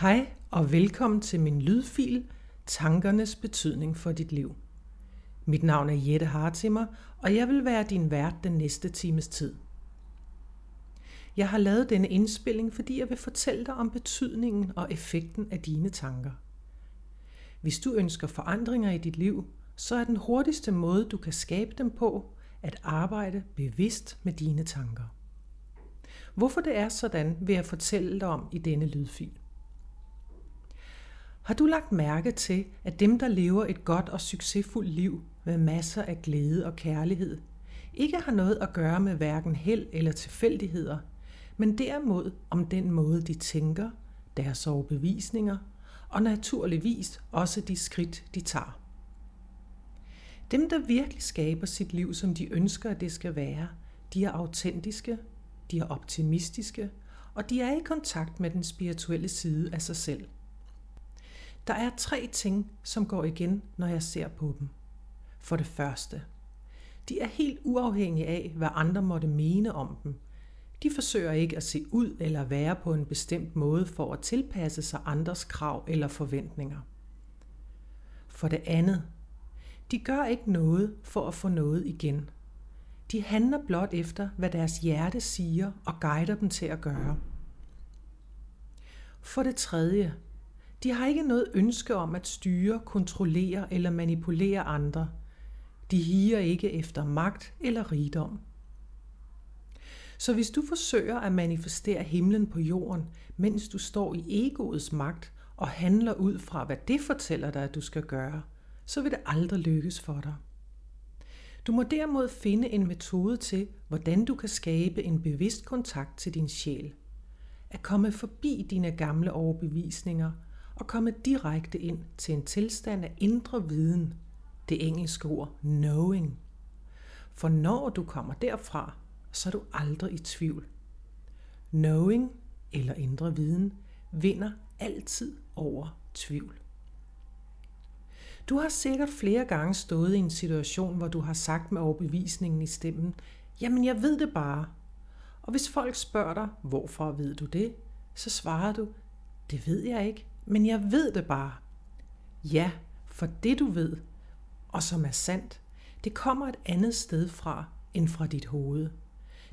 Hej og velkommen til min lydfil Tankernes betydning for dit liv. Mit navn er Jette Hartimer, og jeg vil være din vært den næste times tid. Jeg har lavet denne indspilling, fordi jeg vil fortælle dig om betydningen og effekten af dine tanker. Hvis du ønsker forandringer i dit liv, så er den hurtigste måde, du kan skabe dem på, at arbejde bevidst med dine tanker. Hvorfor det er sådan, vil jeg fortælle dig om i denne lydfil. Har du lagt mærke til, at dem, der lever et godt og succesfuldt liv med masser af glæde og kærlighed, ikke har noget at gøre med hverken held eller tilfældigheder, men derimod om den måde, de tænker, deres overbevisninger og naturligvis også de skridt, de tager. Dem, der virkelig skaber sit liv, som de ønsker, at det skal være, de er autentiske, de er optimistiske, og de er i kontakt med den spirituelle side af sig selv – der er tre ting, som går igen, når jeg ser på dem. For det første, de er helt uafhængige af, hvad andre måtte mene om dem. De forsøger ikke at se ud eller være på en bestemt måde for at tilpasse sig andres krav eller forventninger. For det andet, de gør ikke noget for at få noget igen. De handler blot efter, hvad deres hjerte siger og guider dem til at gøre. For det tredje, de har ikke noget ønske om at styre, kontrollere eller manipulere andre. De higer ikke efter magt eller rigdom. Så hvis du forsøger at manifestere himlen på jorden, mens du står i egoets magt og handler ud fra, hvad det fortæller dig, at du skal gøre, så vil det aldrig lykkes for dig. Du må derimod finde en metode til, hvordan du kan skabe en bevidst kontakt til din sjæl. At komme forbi dine gamle overbevisninger – og komme direkte ind til en tilstand af indre viden, det engelske ord knowing. For når du kommer derfra, så er du aldrig i tvivl. Knowing eller indre viden vinder altid over tvivl. Du har sikkert flere gange stået i en situation, hvor du har sagt med overbevisningen i stemmen, jamen jeg ved det bare. Og hvis folk spørger dig, hvorfor ved du det, så svarer du, det ved jeg ikke, men jeg ved det bare. Ja, for det du ved, og som er sandt, det kommer et andet sted fra end fra dit hoved.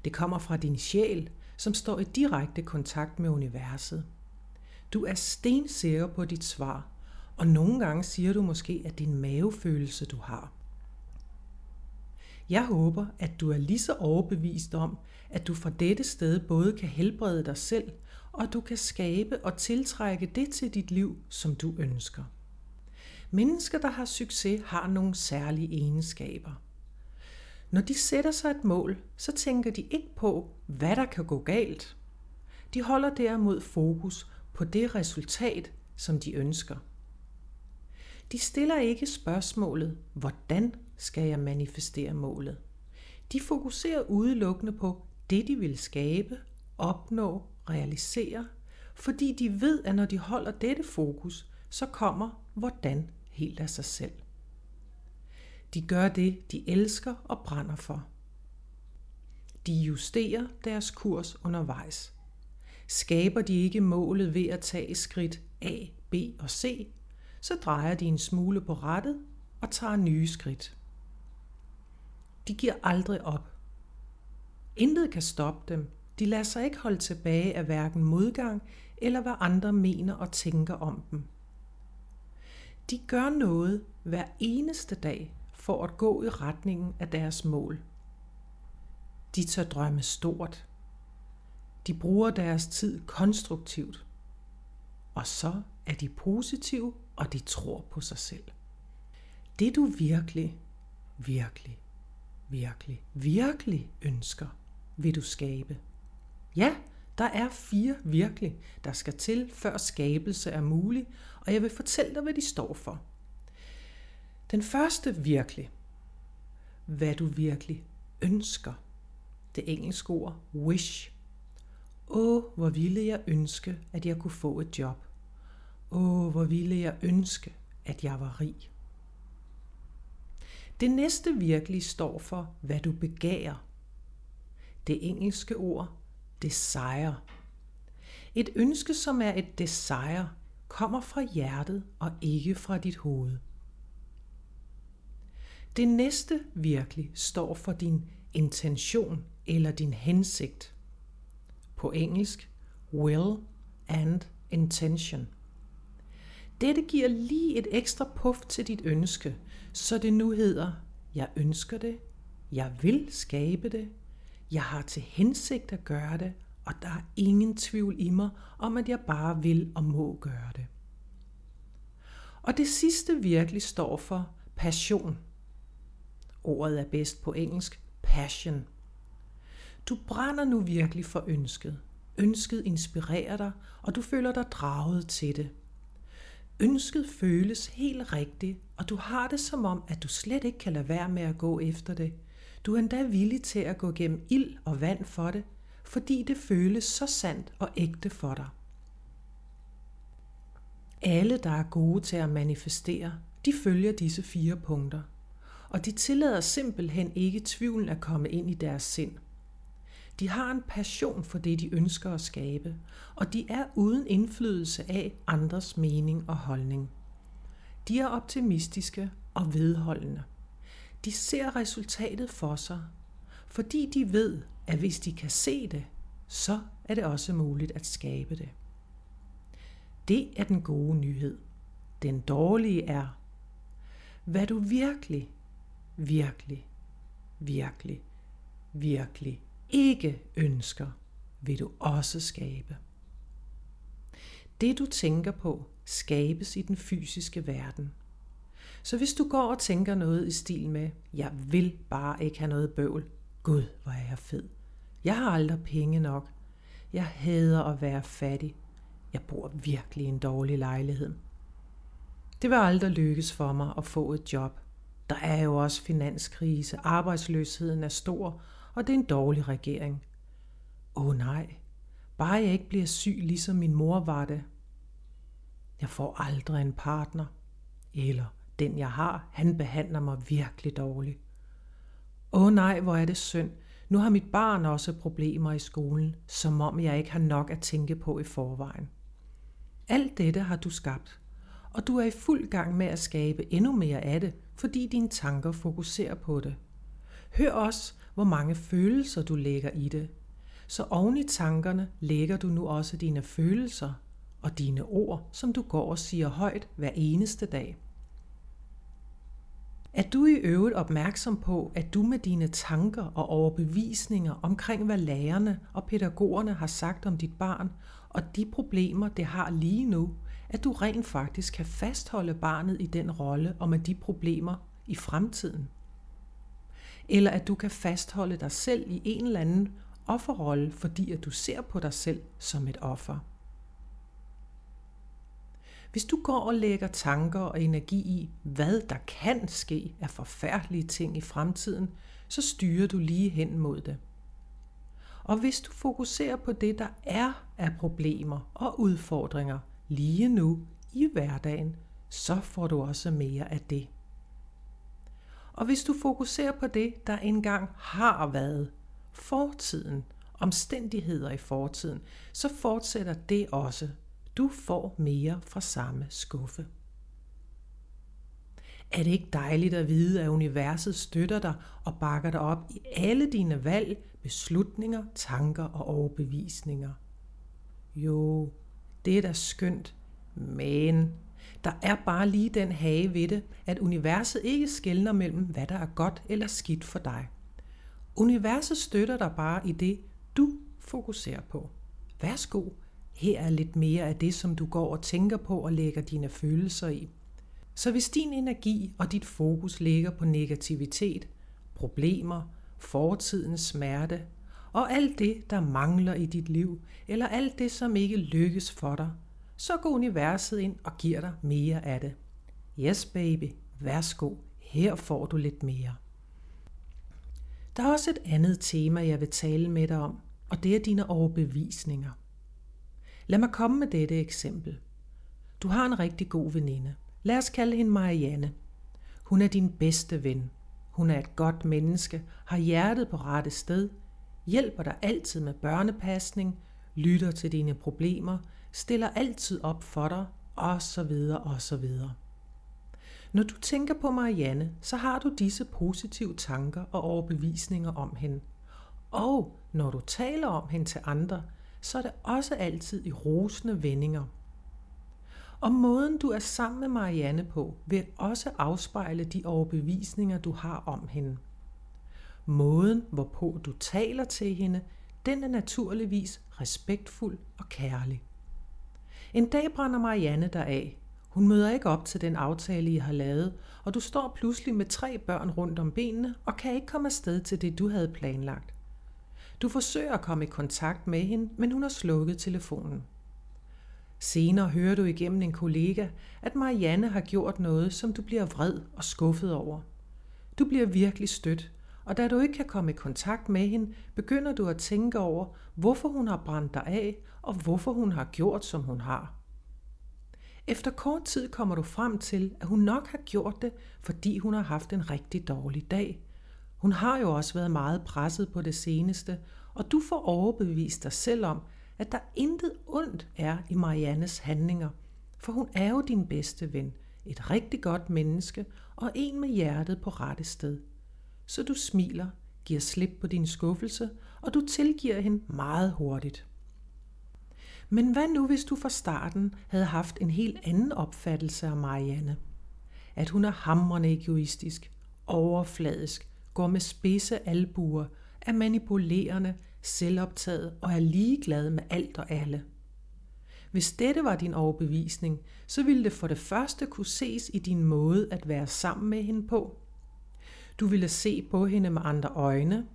Det kommer fra din sjæl, som står i direkte kontakt med universet. Du er stensikker på dit svar, og nogle gange siger du måske, at din mavefølelse du har. Jeg håber, at du er lige så overbevist om, at du fra dette sted både kan helbrede dig selv og du kan skabe og tiltrække det til dit liv, som du ønsker. Mennesker, der har succes, har nogle særlige egenskaber. Når de sætter sig et mål, så tænker de ikke på, hvad der kan gå galt. De holder derimod fokus på det resultat, som de ønsker. De stiller ikke spørgsmålet, hvordan skal jeg manifestere målet? De fokuserer udelukkende på det, de vil skabe, opnå realisere, fordi de ved, at når de holder dette fokus, så kommer hvordan helt af sig selv. De gør det, de elsker og brænder for. De justerer deres kurs undervejs. Skaber de ikke målet ved at tage skridt A, B og C, så drejer de en smule på rettet og tager nye skridt. De giver aldrig op. Intet kan stoppe dem, de lader sig ikke holde tilbage af hverken modgang eller hvad andre mener og tænker om dem. De gør noget hver eneste dag for at gå i retningen af deres mål. De tør drømme stort. De bruger deres tid konstruktivt. Og så er de positive, og de tror på sig selv. Det du virkelig, virkelig, virkelig, virkelig ønsker, vil du skabe. Ja, der er fire virkelig, der skal til, før skabelse er mulig, og jeg vil fortælle dig, hvad de står for. Den første virkelig, hvad du virkelig ønsker. Det engelske ord wish. Åh, hvor ville jeg ønske, at jeg kunne få et job. Åh, hvor ville jeg ønske, at jeg var rig. Det næste virkelig står for, hvad du begærer. Det engelske ord desire. Et ønske, som er et desire, kommer fra hjertet og ikke fra dit hoved. Det næste virkelig står for din intention eller din hensigt. På engelsk, will and intention. Dette giver lige et ekstra puff til dit ønske, så det nu hedder, jeg ønsker det, jeg vil skabe det, jeg har til hensigt at gøre det, og der er ingen tvivl i mig om, at jeg bare vil og må gøre det. Og det sidste virkelig står for passion. Ordet er bedst på engelsk, passion. Du brænder nu virkelig for ønsket. Ønsket inspirerer dig, og du føler dig draget til det. Ønsket føles helt rigtigt, og du har det som om, at du slet ikke kan lade være med at gå efter det. Du er endda villig til at gå gennem ild og vand for det, fordi det føles så sandt og ægte for dig. Alle, der er gode til at manifestere, de følger disse fire punkter, og de tillader simpelthen ikke tvivlen at komme ind i deres sind. De har en passion for det, de ønsker at skabe, og de er uden indflydelse af andres mening og holdning. De er optimistiske og vedholdende. De ser resultatet for sig, fordi de ved, at hvis de kan se det, så er det også muligt at skabe det. Det er den gode nyhed. Den dårlige er, hvad du virkelig, virkelig, virkelig, virkelig ikke ønsker, vil du også skabe. Det du tænker på, skabes i den fysiske verden. Så hvis du går og tænker noget i stil med, jeg vil bare ikke have noget bøvl, Gud, hvor er jeg fed. Jeg har aldrig penge nok. Jeg hader at være fattig. Jeg bor virkelig i en dårlig lejlighed. Det vil aldrig lykkes for mig at få et job. Der er jo også finanskrise, arbejdsløsheden er stor, og det er en dårlig regering. Åh oh, nej, bare jeg ikke bliver syg, ligesom min mor var det. Jeg får aldrig en partner. Eller den jeg har, han behandler mig virkelig dårligt. Åh oh, nej, hvor er det synd. Nu har mit barn også problemer i skolen, som om jeg ikke har nok at tænke på i forvejen. Alt dette har du skabt, og du er i fuld gang med at skabe endnu mere af det, fordi dine tanker fokuserer på det. Hør også, hvor mange følelser du lægger i det. Så oven i tankerne lægger du nu også dine følelser og dine ord, som du går og siger højt hver eneste dag. Er du i øvrigt opmærksom på, at du med dine tanker og overbevisninger omkring, hvad lærerne og pædagogerne har sagt om dit barn, og de problemer, det har lige nu, at du rent faktisk kan fastholde barnet i den rolle og med de problemer i fremtiden? eller at du kan fastholde dig selv i en eller anden offerrolle, fordi at du ser på dig selv som et offer. Hvis du går og lægger tanker og energi i, hvad der kan ske af forfærdelige ting i fremtiden, så styrer du lige hen mod det. Og hvis du fokuserer på det, der er af problemer og udfordringer lige nu i hverdagen, så får du også mere af det. Og hvis du fokuserer på det, der engang har været, fortiden, omstændigheder i fortiden, så fortsætter det også. Du får mere fra samme skuffe. Er det ikke dejligt at vide, at universet støtter dig og bakker dig op i alle dine valg, beslutninger, tanker og overbevisninger? Jo, det er da skønt, men der er bare lige den hage ved det, at universet ikke skældner mellem, hvad der er godt eller skidt for dig. Universet støtter dig bare i det, du fokuserer på. Værsgo, her er lidt mere af det, som du går og tænker på og lægger dine følelser i. Så hvis din energi og dit fokus ligger på negativitet, problemer, fortidens smerte og alt det, der mangler i dit liv, eller alt det, som ikke lykkes for dig, så går universet ind og giver dig mere af det. Yes baby, værsgo, her får du lidt mere. Der er også et andet tema, jeg vil tale med dig om, og det er dine overbevisninger. Lad mig komme med dette eksempel. Du har en rigtig god veninde. Lad os kalde hende Marianne. Hun er din bedste ven. Hun er et godt menneske, har hjertet på rette sted, hjælper dig altid med børnepasning, lytter til dine problemer, stiller altid op for dig, og så videre og så videre. Når du tænker på Marianne, så har du disse positive tanker og overbevisninger om hende. Og når du taler om hende til andre, så er det også altid i rosende vendinger. Og måden du er sammen med Marianne på, vil også afspejle de overbevisninger, du har om hende. Måden, hvorpå du taler til hende, den er naturligvis respektfuld og kærlig. En dag brænder Marianne der af. Hun møder ikke op til den aftale, I har lavet, og du står pludselig med tre børn rundt om benene og kan ikke komme afsted til det, du havde planlagt. Du forsøger at komme i kontakt med hende, men hun har slukket telefonen. Senere hører du igennem en kollega, at Marianne har gjort noget, som du bliver vred og skuffet over. Du bliver virkelig stødt, og da du ikke kan komme i kontakt med hende, begynder du at tænke over, hvorfor hun har brændt dig af, og hvorfor hun har gjort, som hun har. Efter kort tid kommer du frem til, at hun nok har gjort det, fordi hun har haft en rigtig dårlig dag. Hun har jo også været meget presset på det seneste, og du får overbevist dig selv om, at der intet ondt er i Mariannes handlinger, for hun er jo din bedste ven, et rigtig godt menneske og en med hjertet på rette sted. Så du smiler, giver slip på din skuffelse, og du tilgiver hende meget hurtigt. Men hvad nu, hvis du fra starten havde haft en helt anden opfattelse af Marianne? At hun er hamrende egoistisk, overfladisk, går med spidse albuer, er manipulerende, selvoptaget og er ligeglad med alt og alle. Hvis dette var din overbevisning, så ville det for det første kunne ses i din måde at være sammen med hende på. Du ville se på hende med andre øjne,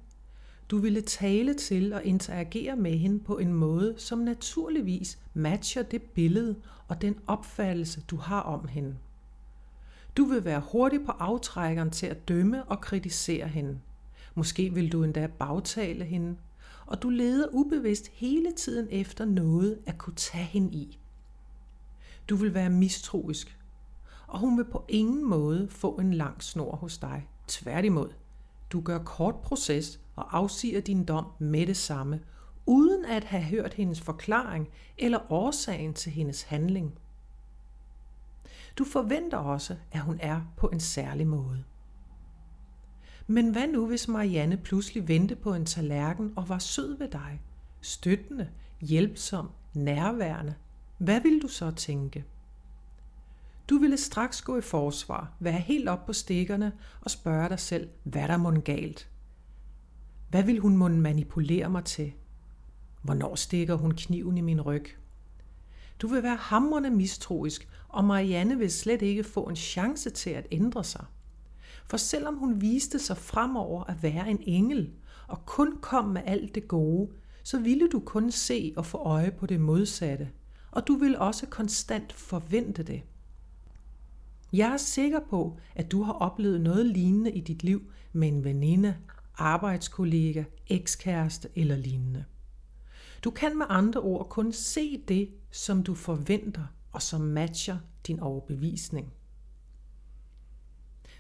du ville tale til og interagere med hende på en måde, som naturligvis matcher det billede og den opfattelse, du har om hende. Du vil være hurtig på aftrækkeren til at dømme og kritisere hende. Måske vil du endda bagtale hende, og du leder ubevidst hele tiden efter noget at kunne tage hende i. Du vil være mistroisk, og hun vil på ingen måde få en lang snor hos dig. Tværtimod, du gør kort proces og afsiger din dom med det samme, uden at have hørt hendes forklaring eller årsagen til hendes handling. Du forventer også, at hun er på en særlig måde. Men hvad nu, hvis Marianne pludselig vendte på en tallerken og var sød ved dig? Støttende, hjælpsom, nærværende. Hvad ville du så tænke? Du ville straks gå i forsvar, være helt op på stikkerne og spørge dig selv, hvad der må galt. Hvad vil hun må manipulere mig til? Hvornår stikker hun kniven i min ryg? Du vil være hamrende mistroisk, og Marianne vil slet ikke få en chance til at ændre sig. For selvom hun viste sig fremover at være en engel, og kun kom med alt det gode, så ville du kun se og få øje på det modsatte, og du vil også konstant forvente det. Jeg er sikker på, at du har oplevet noget lignende i dit liv med en veninde, arbejdskollega, ekskæreste eller lignende. Du kan med andre ord kun se det, som du forventer og som matcher din overbevisning.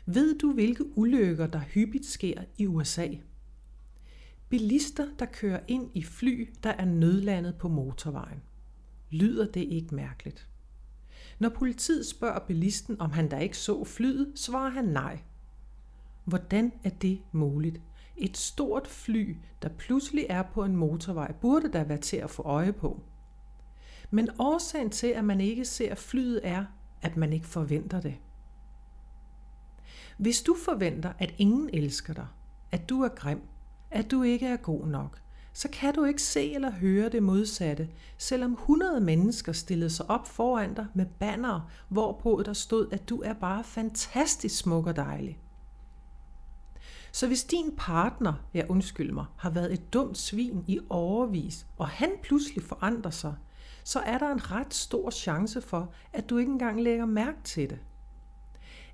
Ved du, hvilke ulykker, der hyppigt sker i USA? Bilister, der kører ind i fly, der er nødlandet på motorvejen. Lyder det ikke mærkeligt? Når politiet spørger bilisten, om han da ikke så flyet, svarer han nej. Hvordan er det muligt? Et stort fly, der pludselig er på en motorvej, burde der være til at få øje på. Men årsagen til, at man ikke ser flyet, er, at man ikke forventer det. Hvis du forventer, at ingen elsker dig, at du er grim, at du ikke er god nok, så kan du ikke se eller høre det modsatte, selvom 100 mennesker stillede sig op foran dig med banner, hvorpå der stod, at du er bare fantastisk smuk og dejlig. Så hvis din partner, ja undskyld mig, har været et dumt svin i overvis, og han pludselig forandrer sig, så er der en ret stor chance for, at du ikke engang lægger mærke til det.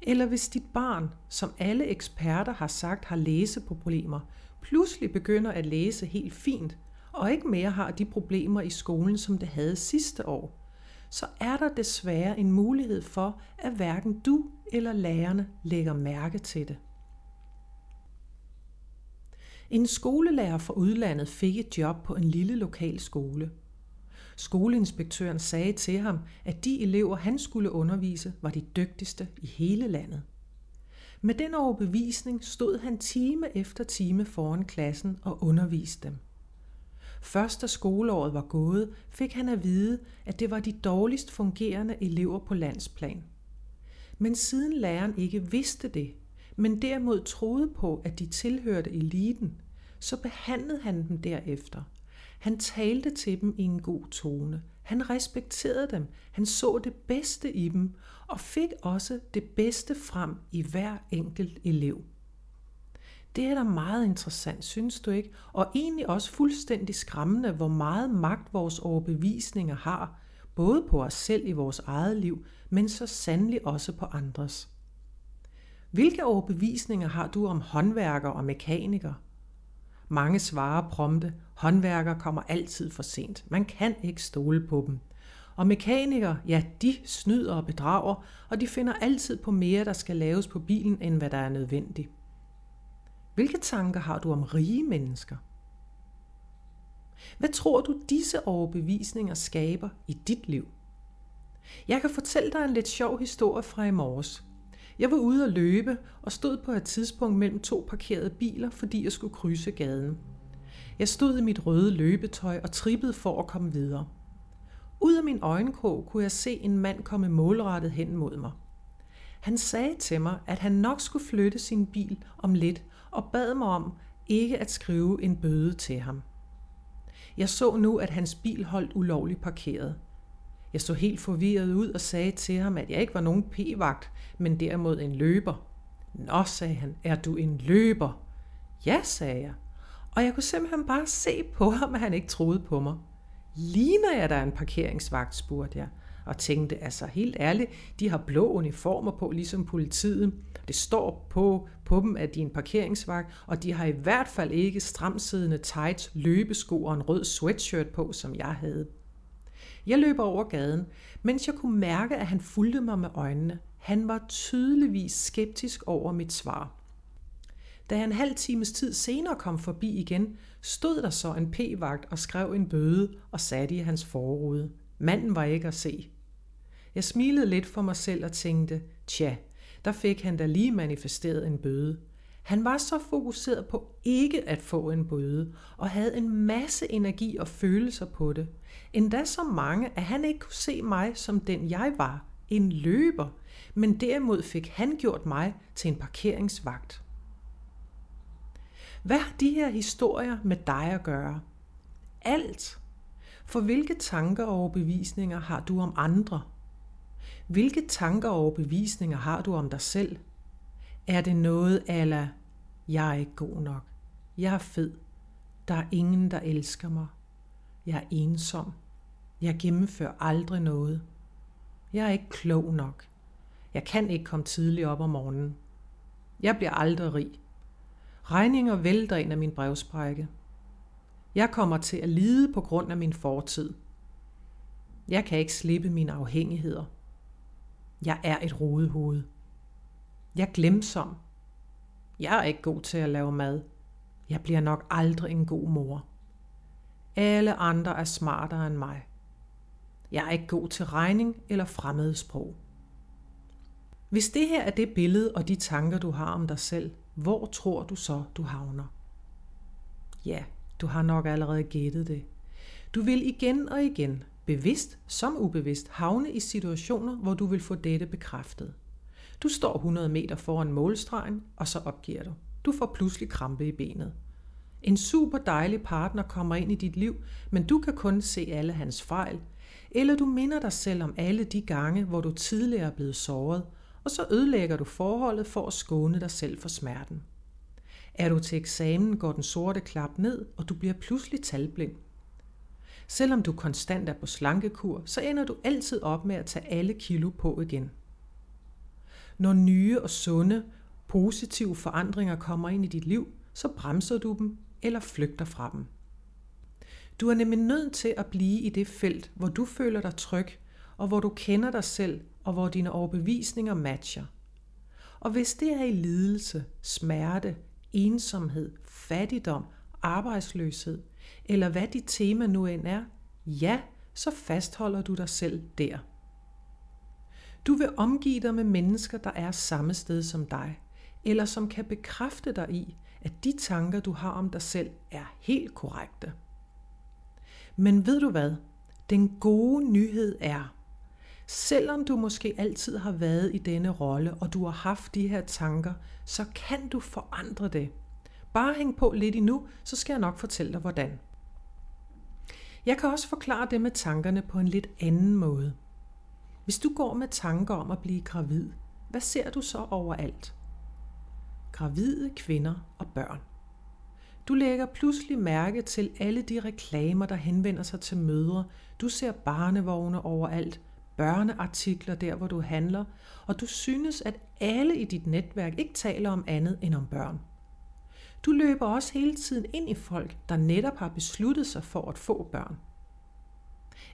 Eller hvis dit barn, som alle eksperter har sagt har læseproblemer, pludselig begynder at læse helt fint, og ikke mere har de problemer i skolen, som det havde sidste år, så er der desværre en mulighed for, at hverken du eller lærerne lægger mærke til det. En skolelærer fra udlandet fik et job på en lille lokal skole. Skoleinspektøren sagde til ham, at de elever, han skulle undervise, var de dygtigste i hele landet. Med den overbevisning stod han time efter time foran klassen og underviste dem. Først da skoleåret var gået, fik han at vide, at det var de dårligst fungerende elever på landsplan. Men siden læreren ikke vidste det, men derimod troede på, at de tilhørte eliten, så behandlede han dem derefter. Han talte til dem i en god tone. Han respekterede dem. Han så det bedste i dem og fik også det bedste frem i hver enkelt elev. Det er da meget interessant, synes du ikke? Og egentlig også fuldstændig skræmmende, hvor meget magt vores overbevisninger har, både på os selv i vores eget liv, men så sandelig også på andres. Hvilke overbevisninger har du om håndværker og mekanikere? Mange svarer prompte, håndværker kommer altid for sent. Man kan ikke stole på dem. Og mekanikere, ja, de snyder og bedrager, og de finder altid på mere, der skal laves på bilen, end hvad der er nødvendigt. Hvilke tanker har du om rige mennesker? Hvad tror du, disse overbevisninger skaber i dit liv? Jeg kan fortælle dig en lidt sjov historie fra i morges. Jeg var ude at løbe og stod på et tidspunkt mellem to parkerede biler, fordi jeg skulle krydse gaden. Jeg stod i mit røde løbetøj og trippede for at komme videre. Ud af min øjenkrog kunne jeg se en mand komme målrettet hen mod mig. Han sagde til mig, at han nok skulle flytte sin bil om lidt, og bad mig om ikke at skrive en bøde til ham. Jeg så nu, at hans bil holdt ulovligt parkeret. Jeg så helt forvirret ud og sagde til ham, at jeg ikke var nogen p-vagt, men derimod en løber. Nå, sagde han, er du en løber? Ja, sagde jeg. Og jeg kunne simpelthen bare se på ham, at han ikke troede på mig. Ligner jeg der en parkeringsvagt, spurgte jeg og tænkte, altså helt ærligt, de har blå uniformer på, ligesom politiet. Det står på, på dem, at de er en parkeringsvagt, og de har i hvert fald ikke stramsiddende tights, løbesko og en rød sweatshirt på, som jeg havde. Jeg løber over gaden, mens jeg kunne mærke, at han fulgte mig med øjnene. Han var tydeligvis skeptisk over mit svar. Da han en halv times tid senere kom forbi igen, stod der så en p-vagt og skrev en bøde og satte i hans forrude. Manden var ikke at se. Jeg smilede lidt for mig selv og tænkte, tja, der fik han da lige manifesteret en bøde. Han var så fokuseret på ikke at få en bøde, og havde en masse energi og følelser på det. Endda så mange, at han ikke kunne se mig som den jeg var, en løber, men derimod fik han gjort mig til en parkeringsvagt. Hvad har de her historier med dig at gøre? Alt. For hvilke tanker og overbevisninger har du om andre? Hvilke tanker og overbevisninger har du om dig selv? Er det noget eller jeg er ikke god nok, jeg er fed, der er ingen, der elsker mig, jeg er ensom, jeg gennemfører aldrig noget, jeg er ikke klog nok, jeg kan ikke komme tidligt op om morgenen, jeg bliver aldrig rig, regninger vælter ind af min brevsprække, jeg kommer til at lide på grund af min fortid, jeg kan ikke slippe mine afhængigheder, jeg er et rodehoved. Jeg er glemsom. Jeg er ikke god til at lave mad. Jeg bliver nok aldrig en god mor. Alle andre er smartere end mig. Jeg er ikke god til regning eller fremmede sprog. Hvis det her er det billede og de tanker, du har om dig selv, hvor tror du så, du havner? Ja, du har nok allerede gættet det. Du vil igen og igen bevidst som ubevidst havne i situationer, hvor du vil få dette bekræftet. Du står 100 meter foran målstregen, og så opgiver du. Du får pludselig krampe i benet. En super dejlig partner kommer ind i dit liv, men du kan kun se alle hans fejl. Eller du minder dig selv om alle de gange, hvor du tidligere er blevet såret, og så ødelægger du forholdet for at skåne dig selv for smerten. Er du til eksamen, går den sorte klap ned, og du bliver pludselig talblind. Selvom du konstant er på slankekur, så ender du altid op med at tage alle kilo på igen. Når nye og sunde, positive forandringer kommer ind i dit liv, så bremser du dem eller flygter fra dem. Du er nemlig nødt til at blive i det felt, hvor du føler dig tryg, og hvor du kender dig selv, og hvor dine overbevisninger matcher. Og hvis det er i lidelse, smerte, ensomhed, fattigdom, arbejdsløshed, eller hvad dit tema nu end er, ja, så fastholder du dig selv der. Du vil omgive dig med mennesker, der er samme sted som dig, eller som kan bekræfte dig i, at de tanker, du har om dig selv, er helt korrekte. Men ved du hvad? Den gode nyhed er, selvom du måske altid har været i denne rolle, og du har haft de her tanker, så kan du forandre det. Bare hæng på lidt endnu, så skal jeg nok fortælle dig hvordan. Jeg kan også forklare det med tankerne på en lidt anden måde. Hvis du går med tanker om at blive gravid, hvad ser du så overalt? Gravide kvinder og børn. Du lægger pludselig mærke til alle de reklamer, der henvender sig til mødre. Du ser barnevogne overalt, børneartikler der, hvor du handler, og du synes, at alle i dit netværk ikke taler om andet end om børn. Du løber også hele tiden ind i folk, der netop har besluttet sig for at få børn.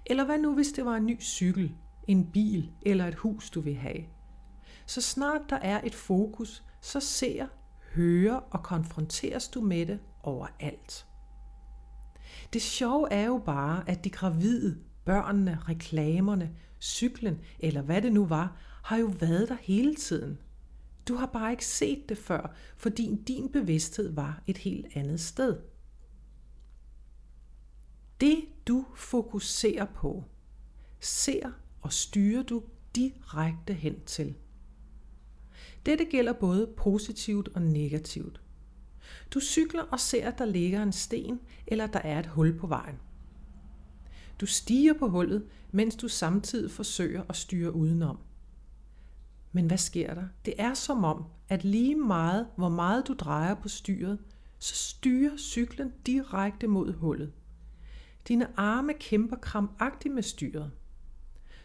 Eller hvad nu, hvis det var en ny cykel, en bil eller et hus, du vil have? Så snart der er et fokus, så ser, hører og konfronteres du med det overalt. Det sjove er jo bare, at de gravide, børnene, reklamerne, cyklen eller hvad det nu var, har jo været der hele tiden. Du har bare ikke set det før, fordi din bevidsthed var et helt andet sted. Det du fokuserer på, ser og styrer du direkte hen til. Dette gælder både positivt og negativt. Du cykler og ser, at der ligger en sten, eller der er et hul på vejen. Du stiger på hullet, mens du samtidig forsøger at styre udenom. Men hvad sker der? Det er som om, at lige meget, hvor meget du drejer på styret, så styrer cyklen direkte mod hullet. Dine arme kæmper krampagtigt med styret.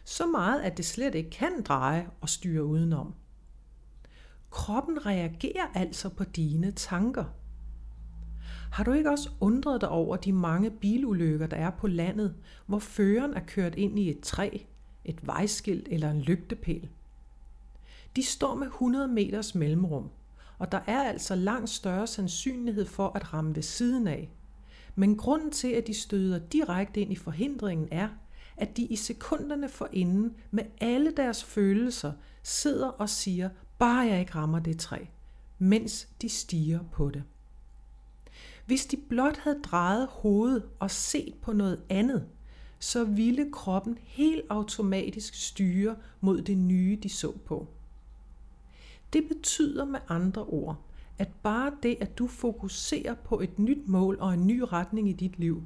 Så meget, at det slet ikke kan dreje og styre udenom. Kroppen reagerer altså på dine tanker. Har du ikke også undret dig over de mange bilulykker, der er på landet, hvor føreren er kørt ind i et træ, et vejskilt eller en lygtepæl? De står med 100 meters mellemrum, og der er altså langt større sandsynlighed for at ramme ved siden af. Men grunden til, at de støder direkte ind i forhindringen er, at de i sekunderne forinden med alle deres følelser sidder og siger, bare jeg ikke rammer det træ, mens de stiger på det. Hvis de blot havde drejet hovedet og set på noget andet, så ville kroppen helt automatisk styre mod det nye, de så på. Det betyder med andre ord, at bare det, at du fokuserer på et nyt mål og en ny retning i dit liv,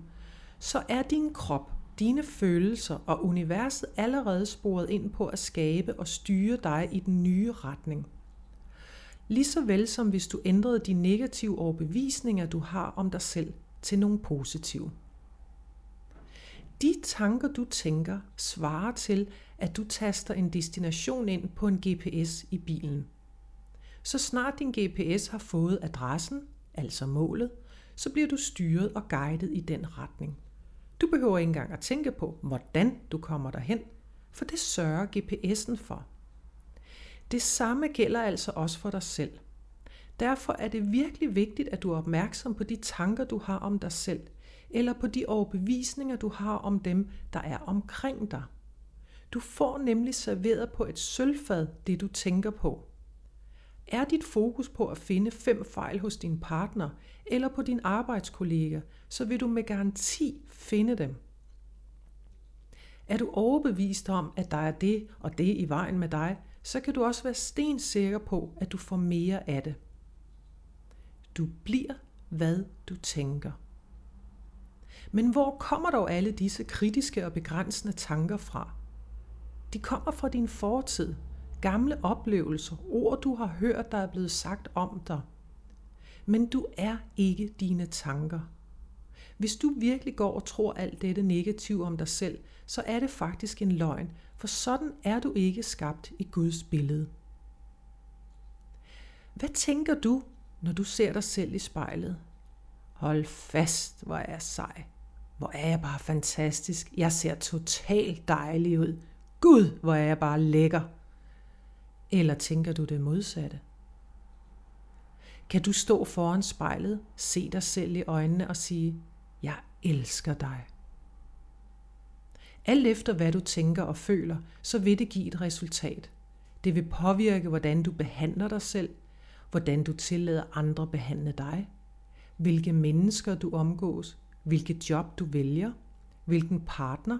så er din krop, dine følelser og universet allerede sporet ind på at skabe og styre dig i den nye retning. Ligeså vel som hvis du ændrede de negative overbevisninger, du har om dig selv, til nogle positive. De tanker, du tænker, svarer til, at du taster en destination ind på en GPS i bilen. Så snart din GPS har fået adressen, altså målet, så bliver du styret og guidet i den retning. Du behøver ikke engang at tænke på, hvordan du kommer derhen, for det sørger GPS'en for. Det samme gælder altså også for dig selv. Derfor er det virkelig vigtigt, at du er opmærksom på de tanker, du har om dig selv, eller på de overbevisninger, du har om dem, der er omkring dig. Du får nemlig serveret på et sølvfad det, du tænker på. Er dit fokus på at finde fem fejl hos din partner eller på din arbejdskollega, så vil du med garanti finde dem. Er du overbevist om, at der er det og det i vejen med dig, så kan du også være stensikker på, at du får mere af det. Du bliver, hvad du tænker. Men hvor kommer dog alle disse kritiske og begrænsende tanker fra? De kommer fra din fortid, gamle oplevelser, ord du har hørt, der er blevet sagt om dig. Men du er ikke dine tanker. Hvis du virkelig går og tror alt dette negative om dig selv, så er det faktisk en løgn, for sådan er du ikke skabt i Guds billede. Hvad tænker du, når du ser dig selv i spejlet? Hold fast, hvor er jeg sej. Hvor er jeg bare fantastisk. Jeg ser totalt dejlig ud. Gud, hvor er jeg bare lækker. Eller tænker du det modsatte? Kan du stå foran spejlet, se dig selv i øjnene og sige, jeg elsker dig. Alt efter hvad du tænker og føler, så vil det give et resultat. Det vil påvirke, hvordan du behandler dig selv, hvordan du tillader andre behandle dig, hvilke mennesker du omgås, hvilket job du vælger, hvilken partner,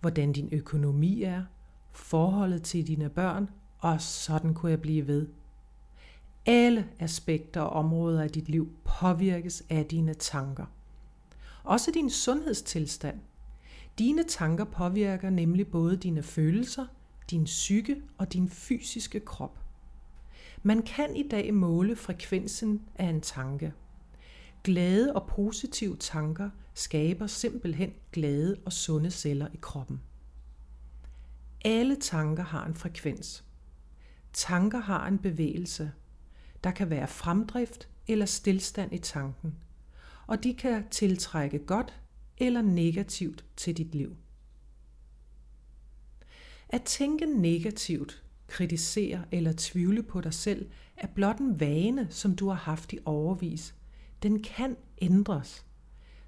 hvordan din økonomi er, forholdet til dine børn, og sådan kunne jeg blive ved. Alle aspekter og områder af dit liv påvirkes af dine tanker. Også din sundhedstilstand. Dine tanker påvirker nemlig både dine følelser, din psyke og din fysiske krop. Man kan i dag måle frekvensen af en tanke. Glade og positive tanker skaber simpelthen glade og sunde celler i kroppen. Alle tanker har en frekvens. Tanker har en bevægelse. Der kan være fremdrift eller stillstand i tanken, og de kan tiltrække godt eller negativt til dit liv. At tænke negativt, kritisere eller tvivle på dig selv er blot en vane, som du har haft i overvis. Den kan ændres.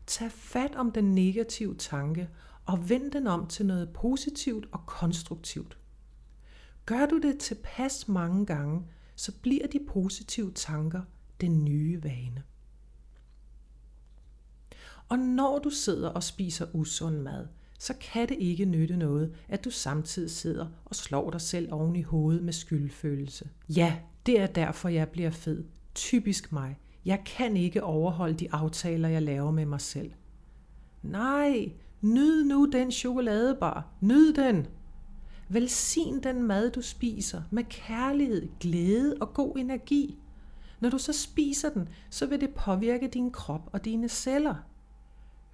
Tag fat om den negative tanke og vend den om til noget positivt og konstruktivt. Gør du det tilpas mange gange, så bliver de positive tanker den nye vane. Og når du sidder og spiser usund mad, så kan det ikke nytte noget, at du samtidig sidder og slår dig selv oven i hovedet med skyldfølelse. Ja, det er derfor, jeg bliver fed. Typisk mig. Jeg kan ikke overholde de aftaler, jeg laver med mig selv. Nej, nyd nu den chokoladebar. Nyd den. Velsign den mad, du spiser med kærlighed, glæde og god energi. Når du så spiser den, så vil det påvirke din krop og dine celler.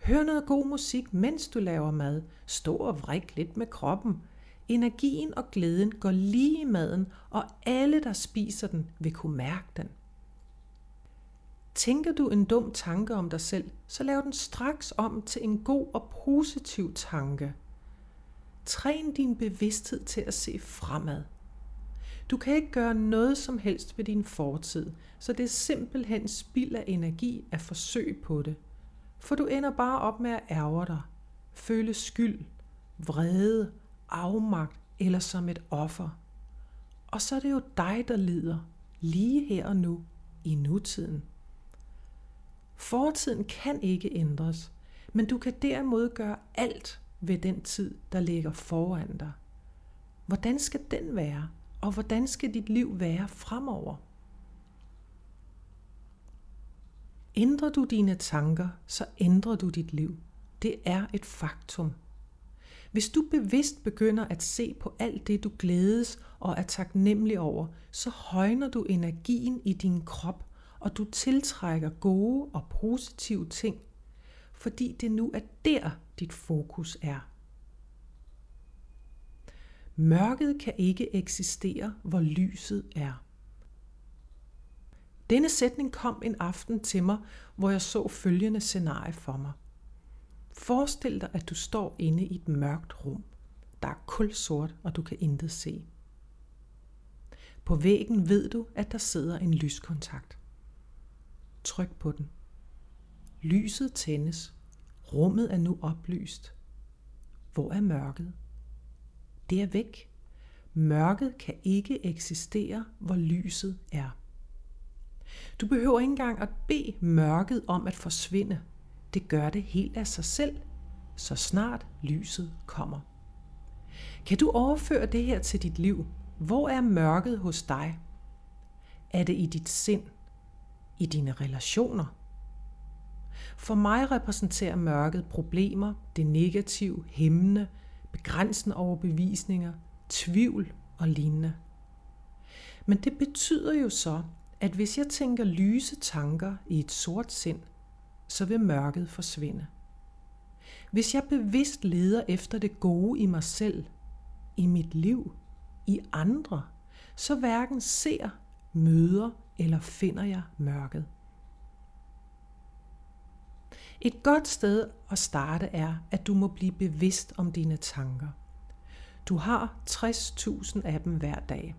Hør noget god musik, mens du laver mad. Stå og vrik lidt med kroppen. Energien og glæden går lige i maden, og alle, der spiser den, vil kunne mærke den. Tænker du en dum tanke om dig selv, så lav den straks om til en god og positiv tanke. Træn din bevidsthed til at se fremad. Du kan ikke gøre noget som helst ved din fortid, så det er simpelthen spild af energi at forsøge på det. For du ender bare op med at ærge dig, føle skyld, vrede, afmagt eller som et offer. Og så er det jo dig, der lider, lige her og nu, i nutiden. Fortiden kan ikke ændres, men du kan derimod gøre alt ved den tid, der ligger foran dig. Hvordan skal den være, og hvordan skal dit liv være fremover? Ændrer du dine tanker, så ændrer du dit liv. Det er et faktum. Hvis du bevidst begynder at se på alt det, du glædes og er taknemmelig over, så højner du energien i din krop, og du tiltrækker gode og positive ting, fordi det nu er der, dit fokus er. Mørket kan ikke eksistere, hvor lyset er. Denne sætning kom en aften til mig, hvor jeg så følgende scenarie for mig. Forestil dig, at du står inde i et mørkt rum. Der er kul sort, og du kan intet se. På væggen ved du, at der sidder en lyskontakt. Tryk på den. Lyset tændes. Rummet er nu oplyst. Hvor er mørket? Det er væk. Mørket kan ikke eksistere, hvor lyset er. Du behøver ikke engang at bede mørket om at forsvinde. Det gør det helt af sig selv, så snart lyset kommer. Kan du overføre det her til dit liv? Hvor er mørket hos dig? Er det i dit sind? I dine relationer? For mig repræsenterer mørket problemer, det negative, hæmmende, begrænsende overbevisninger, tvivl og lignende. Men det betyder jo så, at hvis jeg tænker lyse tanker i et sort sind, så vil mørket forsvinde. Hvis jeg bevidst leder efter det gode i mig selv, i mit liv, i andre, så hverken ser, møder eller finder jeg mørket. Et godt sted at starte er, at du må blive bevidst om dine tanker. Du har 60.000 af dem hver dag.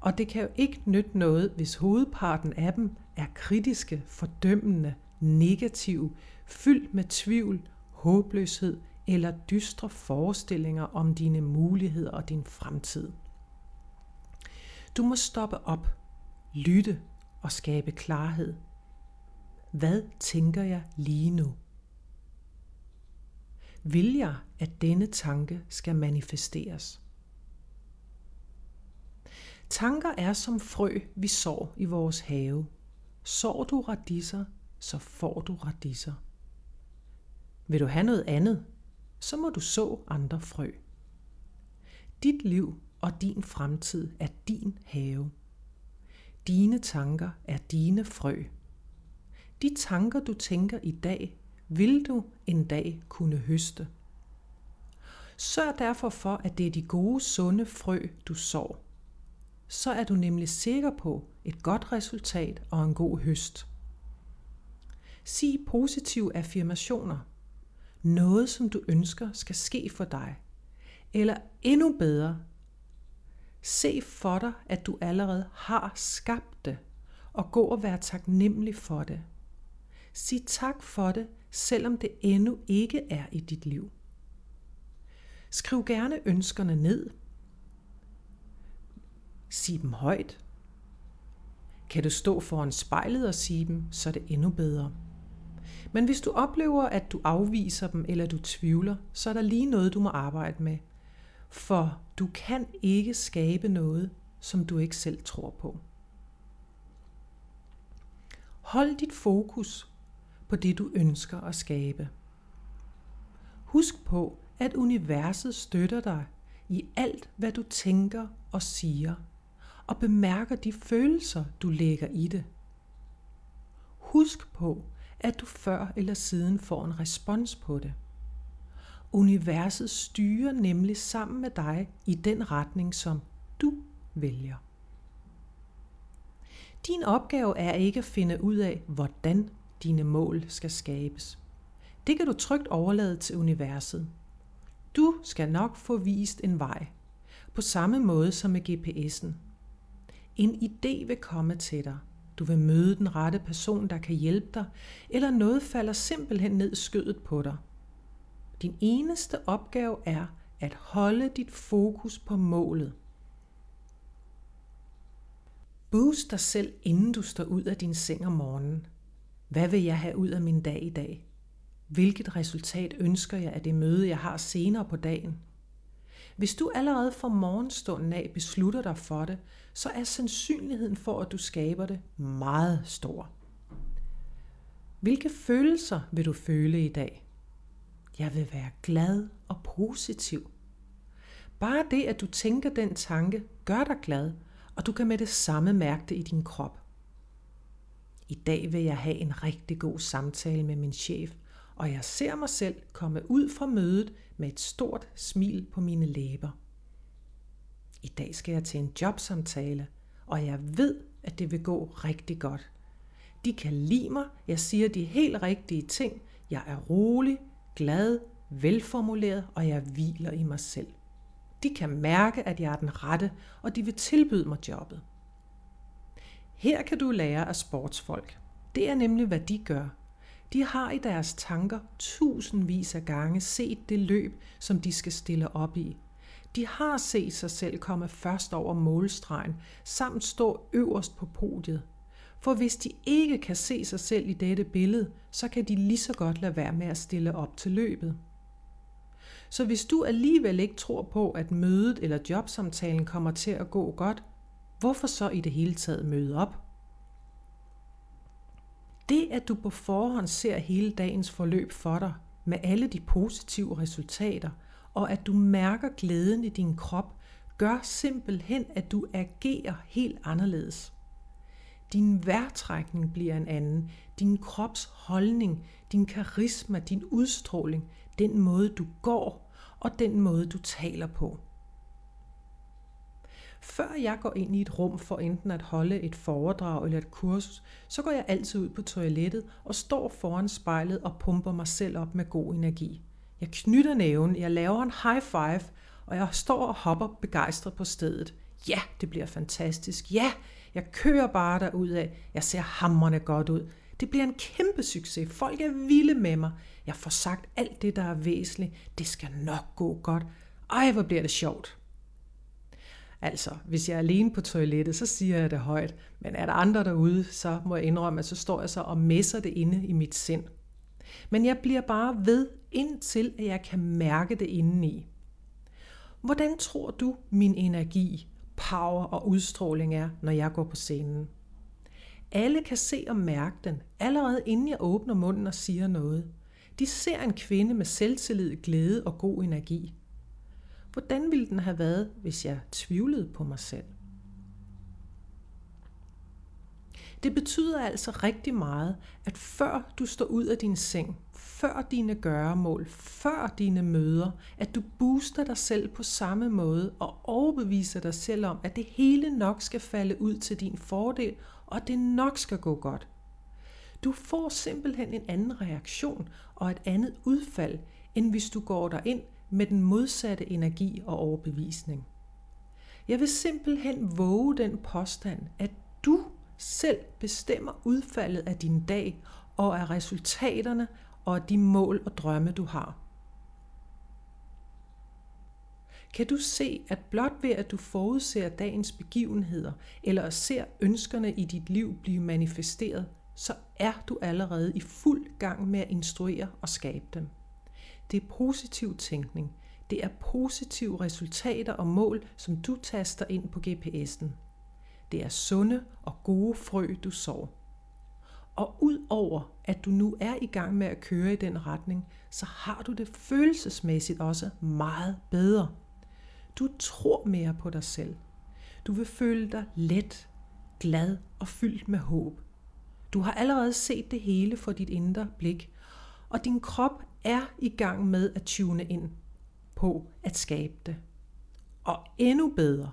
Og det kan jo ikke nytte noget, hvis hovedparten af dem er kritiske, fordømmende, negative, fyldt med tvivl, håbløshed eller dystre forestillinger om dine muligheder og din fremtid. Du må stoppe op, lytte og skabe klarhed. Hvad tænker jeg lige nu? Vil jeg, at denne tanke skal manifesteres? Tanker er som frø, vi sår i vores have. Sår du radisser, så får du radisser. Vil du have noget andet, så må du så andre frø. Dit liv og din fremtid er din have. Dine tanker er dine frø. De tanker, du tænker i dag, vil du en dag kunne høste. Sørg derfor for, at det er de gode, sunde frø, du sår. Så er du nemlig sikker på et godt resultat og en god høst. Sig positive affirmationer. Noget, som du ønsker skal ske for dig. Eller endnu bedre, se for dig, at du allerede har skabt det, og gå og være taknemmelig for det. Sig tak for det, selvom det endnu ikke er i dit liv. Skriv gerne ønskerne ned. Sig dem højt. Kan du stå foran spejlet og sige dem, så er det endnu bedre. Men hvis du oplever, at du afviser dem eller du tvivler, så er der lige noget, du må arbejde med. For du kan ikke skabe noget, som du ikke selv tror på. Hold dit fokus på det, du ønsker at skabe. Husk på, at universet støtter dig i alt, hvad du tænker og siger, og bemærker de følelser, du lægger i det. Husk på, at du før eller siden får en respons på det. Universet styrer nemlig sammen med dig i den retning, som du vælger. Din opgave er ikke at finde ud af, hvordan dine mål skal skabes. Det kan du trygt overlade til universet. Du skal nok få vist en vej, på samme måde som med GPS'en. En idé vil komme til dig. Du vil møde den rette person, der kan hjælpe dig, eller noget falder simpelthen ned skødet på dig. Din eneste opgave er at holde dit fokus på målet. Boost dig selv, inden du står ud af din seng om morgenen. Hvad vil jeg have ud af min dag i dag? Hvilket resultat ønsker jeg af det møde, jeg har senere på dagen? Hvis du allerede fra morgenstunden af beslutter dig for det, så er sandsynligheden for, at du skaber det meget stor. Hvilke følelser vil du føle i dag? Jeg vil være glad og positiv. Bare det, at du tænker den tanke, gør dig glad, og du kan med det samme mærke det i din krop. I dag vil jeg have en rigtig god samtale med min chef, og jeg ser mig selv komme ud fra mødet med et stort smil på mine læber. I dag skal jeg til en jobsamtale, og jeg ved, at det vil gå rigtig godt. De kan lide mig, jeg siger de helt rigtige ting, jeg er rolig, glad, velformuleret, og jeg hviler i mig selv. De kan mærke, at jeg er den rette, og de vil tilbyde mig jobbet. Her kan du lære af sportsfolk. Det er nemlig, hvad de gør. De har i deres tanker tusindvis af gange set det løb, som de skal stille op i. De har set sig selv komme først over målstregen, samt stå øverst på podiet. For hvis de ikke kan se sig selv i dette billede, så kan de lige så godt lade være med at stille op til løbet. Så hvis du alligevel ikke tror på, at mødet eller jobsamtalen kommer til at gå godt, hvorfor så i det hele taget møde op? Det, at du på forhånd ser hele dagens forløb for dig, med alle de positive resultater, og at du mærker glæden i din krop, gør simpelthen, at du agerer helt anderledes. Din vejrtrækning bliver en anden, din krops holdning, din karisma, din udstråling, den måde du går og den måde du taler på. Før jeg går ind i et rum for enten at holde et foredrag eller et kursus, så går jeg altid ud på toilettet og står foran spejlet og pumper mig selv op med god energi. Jeg knytter næven, jeg laver en high five, og jeg står og hopper begejstret på stedet. Ja, det bliver fantastisk. Ja, jeg kører bare derud af. Jeg ser hammerne godt ud. Det bliver en kæmpe succes. Folk er vilde med mig. Jeg får sagt alt det, der er væsentligt. Det skal nok gå godt. Ej, hvor bliver det sjovt. Altså, hvis jeg er alene på toilettet, så siger jeg det højt. Men er der andre derude, så må jeg indrømme, at så står jeg så og messer det inde i mit sind. Men jeg bliver bare ved, indtil at jeg kan mærke det indeni. Hvordan tror du, min energi, power og udstråling er, når jeg går på scenen? Alle kan se og mærke den, allerede inden jeg åbner munden og siger noget. De ser en kvinde med selvtillid, glæde og god energi. Hvordan ville den have været, hvis jeg tvivlede på mig selv? Det betyder altså rigtig meget, at før du står ud af din seng, før dine gøremål, før dine møder, at du booster dig selv på samme måde og overbeviser dig selv om, at det hele nok skal falde ud til din fordel, og det nok skal gå godt. Du får simpelthen en anden reaktion og et andet udfald, end hvis du går der ind med den modsatte energi og overbevisning. Jeg vil simpelthen våge den påstand, at du selv bestemmer udfaldet af din dag og af resultaterne og af de mål og drømme, du har. Kan du se, at blot ved at du forudser dagens begivenheder, eller ser ønskerne i dit liv blive manifesteret, så er du allerede i fuld gang med at instruere og skabe dem. Det er positiv tænkning. Det er positive resultater og mål, som du taster ind på GPS'en. Det er sunde og gode frø, du sår. Og udover at du nu er i gang med at køre i den retning, så har du det følelsesmæssigt også meget bedre. Du tror mere på dig selv. Du vil føle dig let, glad og fyldt med håb. Du har allerede set det hele for dit indre blik, og din krop er i gang med at tune ind på at skabe det. Og endnu bedre,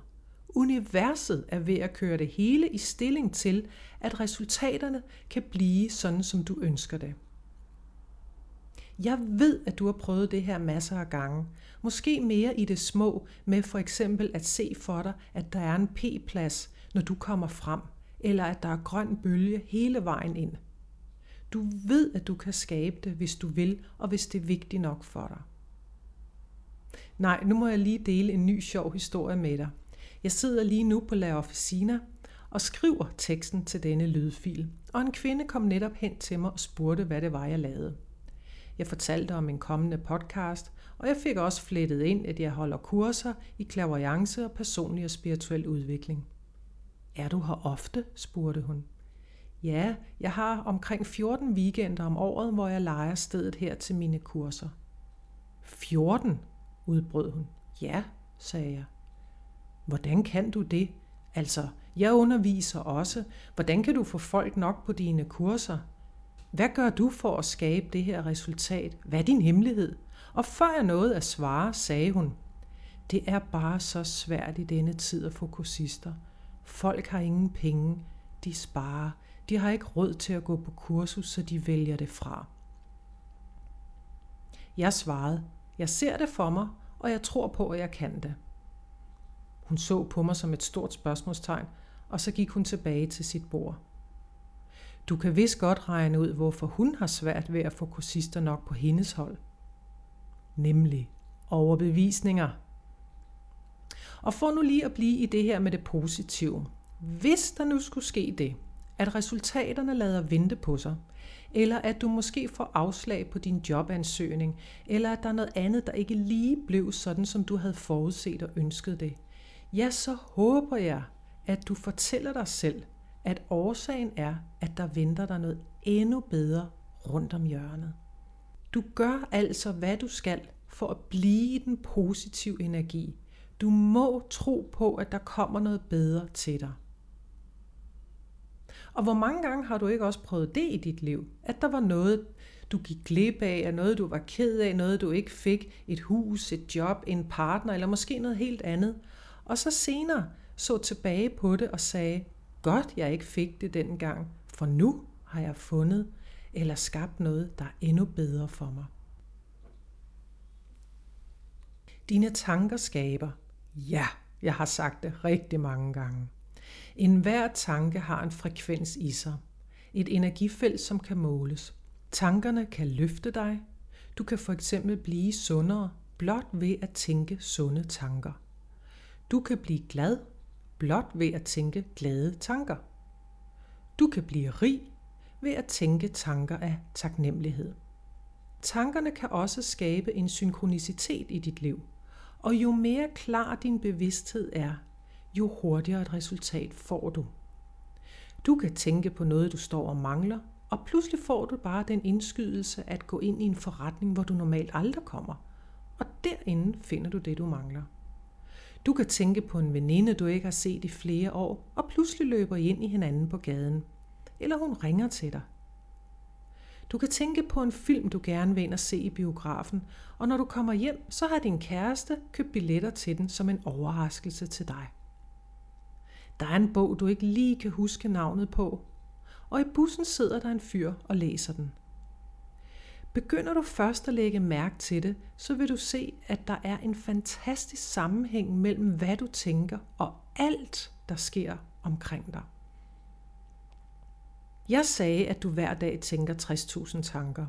universet er ved at køre det hele i stilling til, at resultaterne kan blive sådan, som du ønsker det. Jeg ved, at du har prøvet det her masser af gange. Måske mere i det små, med for eksempel at se for dig, at der er en P-plads, når du kommer frem, eller at der er grøn bølge hele vejen ind. Du ved, at du kan skabe det, hvis du vil, og hvis det er vigtigt nok for dig. Nej, nu må jeg lige dele en ny sjov historie med dig. Jeg sidder lige nu på La Officina og skriver teksten til denne lydfil, og en kvinde kom netop hen til mig og spurgte, hvad det var, jeg lavede. Jeg fortalte om en kommende podcast, og jeg fik også flettet ind, at jeg holder kurser i klaverjance og personlig og spirituel udvikling. Er du her ofte? spurgte hun. Ja, jeg har omkring 14 weekender om året, hvor jeg leger stedet her til mine kurser. 14? udbrød hun. Ja, sagde jeg. Hvordan kan du det? Altså, jeg underviser også. Hvordan kan du få folk nok på dine kurser? Hvad gør du for at skabe det her resultat? Hvad er din hemmelighed? Og før jeg nåede at svare, sagde hun, det er bare så svært i denne tid at få kursister. Folk har ingen penge. De sparer. De har ikke råd til at gå på kursus, så de vælger det fra. Jeg svarede, jeg ser det for mig, og jeg tror på, at jeg kan det. Hun så på mig som et stort spørgsmålstegn, og så gik hun tilbage til sit bord. Du kan vist godt regne ud, hvorfor hun har svært ved at få kursister nok på hendes hold. Nemlig overbevisninger. Og for nu lige at blive i det her med det positive. Hvis der nu skulle ske det, at resultaterne lader vente på sig, eller at du måske får afslag på din jobansøgning, eller at der er noget andet, der ikke lige blev sådan, som du havde forudset og ønsket det, ja, så håber jeg, at du fortæller dig selv, at årsagen er, at der venter dig noget endnu bedre rundt om hjørnet. Du gør altså, hvad du skal for at blive den positive energi. Du må tro på, at der kommer noget bedre til dig. Og hvor mange gange har du ikke også prøvet det i dit liv? At der var noget, du gik glip af, af noget, du var ked af, noget, du ikke fik, et hus, et job, en partner, eller måske noget helt andet. Og så senere så tilbage på det og sagde, godt jeg ikke fik det dengang, for nu har jeg fundet eller skabt noget, der er endnu bedre for mig. Dine tanker skaber. Ja, jeg har sagt det rigtig mange gange. En hver tanke har en frekvens i sig. Et energifelt, som kan måles. Tankerne kan løfte dig. Du kan for eksempel blive sundere blot ved at tænke sunde tanker. Du kan blive glad blot ved at tænke glade tanker. Du kan blive rig ved at tænke tanker af taknemmelighed. Tankerne kan også skabe en synkronicitet i dit liv, og jo mere klar din bevidsthed er, jo hurtigere et resultat får du. Du kan tænke på noget, du står og mangler, og pludselig får du bare den indskydelse at gå ind i en forretning, hvor du normalt aldrig kommer. Og derinde finder du det, du mangler. Du kan tænke på en veninde, du ikke har set i flere år, og pludselig løber I ind i hinanden på gaden. Eller hun ringer til dig. Du kan tænke på en film, du gerne vil ind og se i biografen, og når du kommer hjem, så har din kæreste købt billetter til den som en overraskelse til dig. Der er en bog, du ikke lige kan huske navnet på, og i bussen sidder der en fyr og læser den. Begynder du først at lægge mærke til det, så vil du se, at der er en fantastisk sammenhæng mellem, hvad du tænker og alt, der sker omkring dig. Jeg sagde, at du hver dag tænker 60.000 tanker.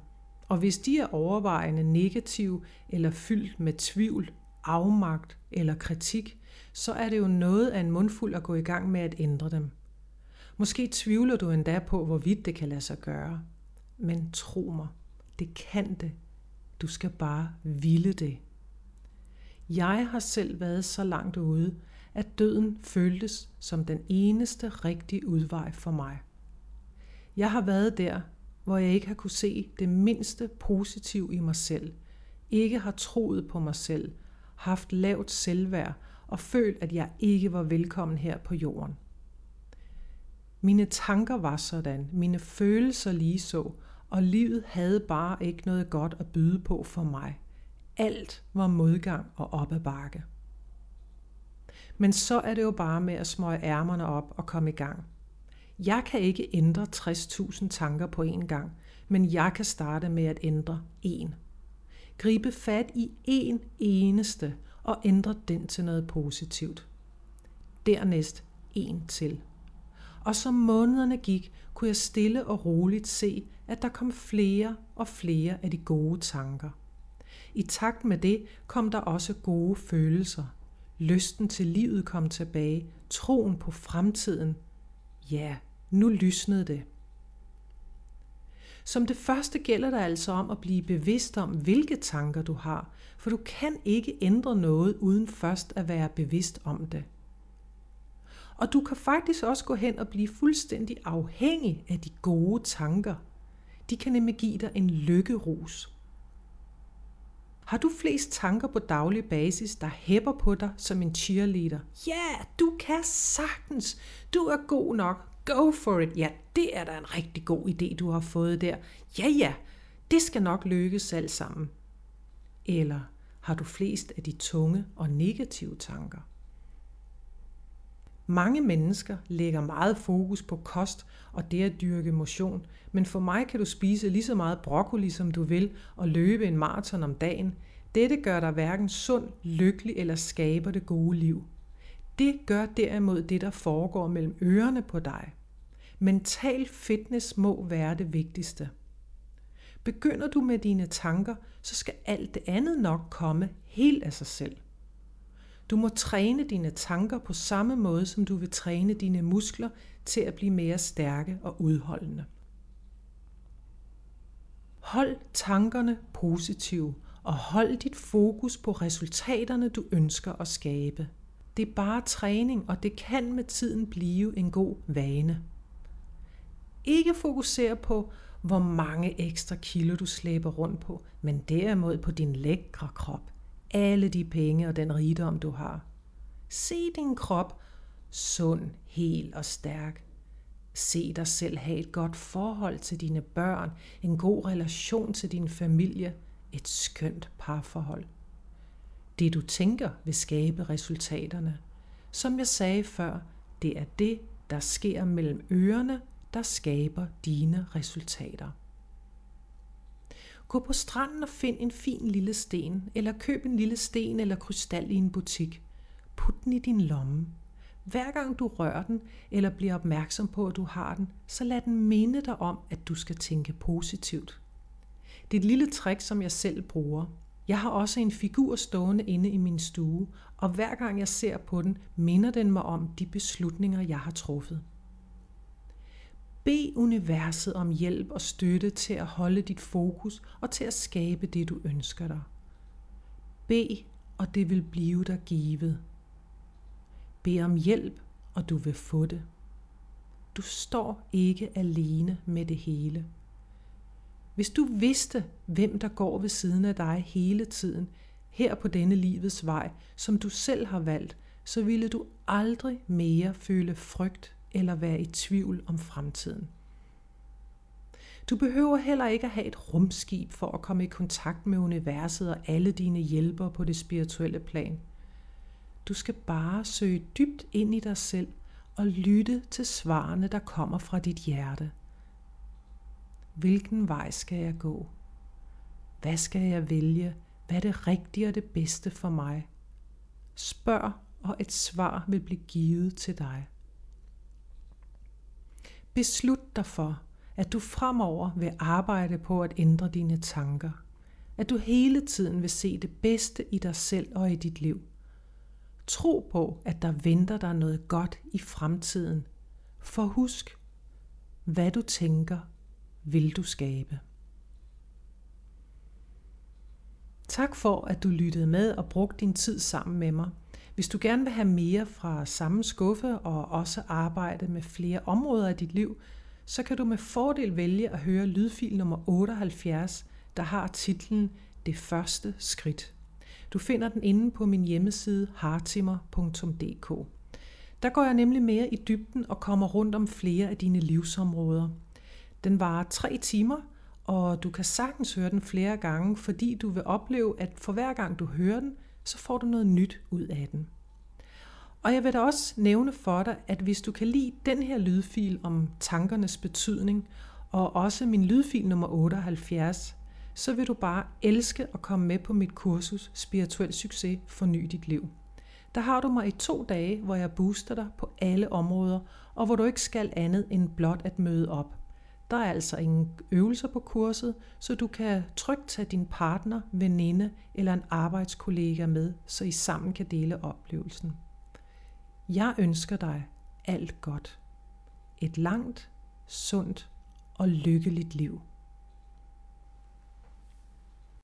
Og hvis de er overvejende negative eller fyldt med tvivl, afmagt eller kritik, så er det jo noget af en mundfuld at gå i gang med at ændre dem. Måske tvivler du endda på, hvorvidt det kan lade sig gøre. Men tro mig, det kan det. Du skal bare ville det. Jeg har selv været så langt ude, at døden føltes som den eneste rigtige udvej for mig. Jeg har været der, hvor jeg ikke har kunne se det mindste positiv i mig selv, ikke har troet på mig selv, haft lavt selvværd og følt, at jeg ikke var velkommen her på jorden. Mine tanker var sådan, mine følelser lige så, og livet havde bare ikke noget godt at byde på for mig. Alt var modgang og op ad bakke. Men så er det jo bare med at smøge ærmerne op og komme i gang. Jeg kan ikke ændre 60.000 tanker på én gang, men jeg kan starte med at ændre én. Gribe fat i én eneste og ændre den til noget positivt. Dernæst en til. Og som månederne gik, kunne jeg stille og roligt se, at der kom flere og flere af de gode tanker. I takt med det kom der også gode følelser. Lysten til livet kom tilbage, troen på fremtiden. Ja, nu lysnede det. Som det første gælder det altså om at blive bevidst om, hvilke tanker du har, for du kan ikke ændre noget uden først at være bevidst om det. Og du kan faktisk også gå hen og blive fuldstændig afhængig af de gode tanker. De kan nemlig give dig en lykkerus. Har du flest tanker på daglig basis, der hæpper på dig som en cheerleader? Ja, yeah, du kan sagtens. Du er god nok. Go for it. Ja, det er da en rigtig god idé, du har fået der. Ja, ja, det skal nok lykkes alt sammen. Eller har du flest af de tunge og negative tanker? Mange mennesker lægger meget fokus på kost og det at dyrke motion, men for mig kan du spise lige så meget broccoli, som du vil, og løbe en maraton om dagen. Dette gør dig hverken sund, lykkelig eller skaber det gode liv. Det gør derimod det, der foregår mellem ørerne på dig. Mental fitness må være det vigtigste. Begynder du med dine tanker, så skal alt det andet nok komme helt af sig selv. Du må træne dine tanker på samme måde, som du vil træne dine muskler til at blive mere stærke og udholdende. Hold tankerne positive og hold dit fokus på resultaterne, du ønsker at skabe. Det er bare træning, og det kan med tiden blive en god vane. Ikke fokusere på, hvor mange ekstra kilo du slæber rundt på, men derimod på din lækre krop alle de penge og den rigdom, du har. Se din krop sund, hel og stærk. Se dig selv have et godt forhold til dine børn, en god relation til din familie, et skønt parforhold. Det du tænker vil skabe resultaterne. Som jeg sagde før, det er det, der sker mellem ørerne, der skaber dine resultater. Gå på stranden og find en fin lille sten, eller køb en lille sten eller krystal i en butik. Put den i din lomme. Hver gang du rører den eller bliver opmærksom på, at du har den, så lad den minde dig om, at du skal tænke positivt. Det er et lille trick, som jeg selv bruger. Jeg har også en figur stående inde i min stue, og hver gang jeg ser på den, minder den mig om de beslutninger, jeg har truffet. Bed universet om hjælp og støtte til at holde dit fokus og til at skabe det, du ønsker dig. Bed, og det vil blive dig givet. Bed om hjælp, og du vil få det. Du står ikke alene med det hele. Hvis du vidste, hvem der går ved siden af dig hele tiden, her på denne livets vej, som du selv har valgt, så ville du aldrig mere føle frygt eller være i tvivl om fremtiden. Du behøver heller ikke at have et rumskib for at komme i kontakt med universet og alle dine hjælpere på det spirituelle plan. Du skal bare søge dybt ind i dig selv og lytte til svarene, der kommer fra dit hjerte. Hvilken vej skal jeg gå? Hvad skal jeg vælge? Hvad er det rigtige og det bedste for mig? Spørg, og et svar vil blive givet til dig. Beslut dig for, at du fremover vil arbejde på at ændre dine tanker. At du hele tiden vil se det bedste i dig selv og i dit liv. Tro på, at der venter dig noget godt i fremtiden. For husk, hvad du tænker, vil du skabe. Tak for, at du lyttede med og brugte din tid sammen med mig. Hvis du gerne vil have mere fra samme skuffe og også arbejde med flere områder af dit liv, så kan du med fordel vælge at høre lydfil nummer 78, der har titlen Det første skridt. Du finder den inde på min hjemmeside hartimer.dk. Der går jeg nemlig mere i dybden og kommer rundt om flere af dine livsområder. Den varer tre timer, og du kan sagtens høre den flere gange, fordi du vil opleve, at for hver gang du hører den, så får du noget nyt ud af den. Og jeg vil da også nævne for dig, at hvis du kan lide den her lydfil om tankernes betydning, og også min lydfil nummer 78, så vil du bare elske at komme med på mit kursus Spirituel Succes Forny dit liv. Der har du mig i to dage, hvor jeg booster dig på alle områder, og hvor du ikke skal andet end blot at møde op. Der er altså ingen øvelser på kurset, så du kan trygt tage din partner, veninde eller en arbejdskollega med, så I sammen kan dele oplevelsen. Jeg ønsker dig alt godt. Et langt, sundt og lykkeligt liv.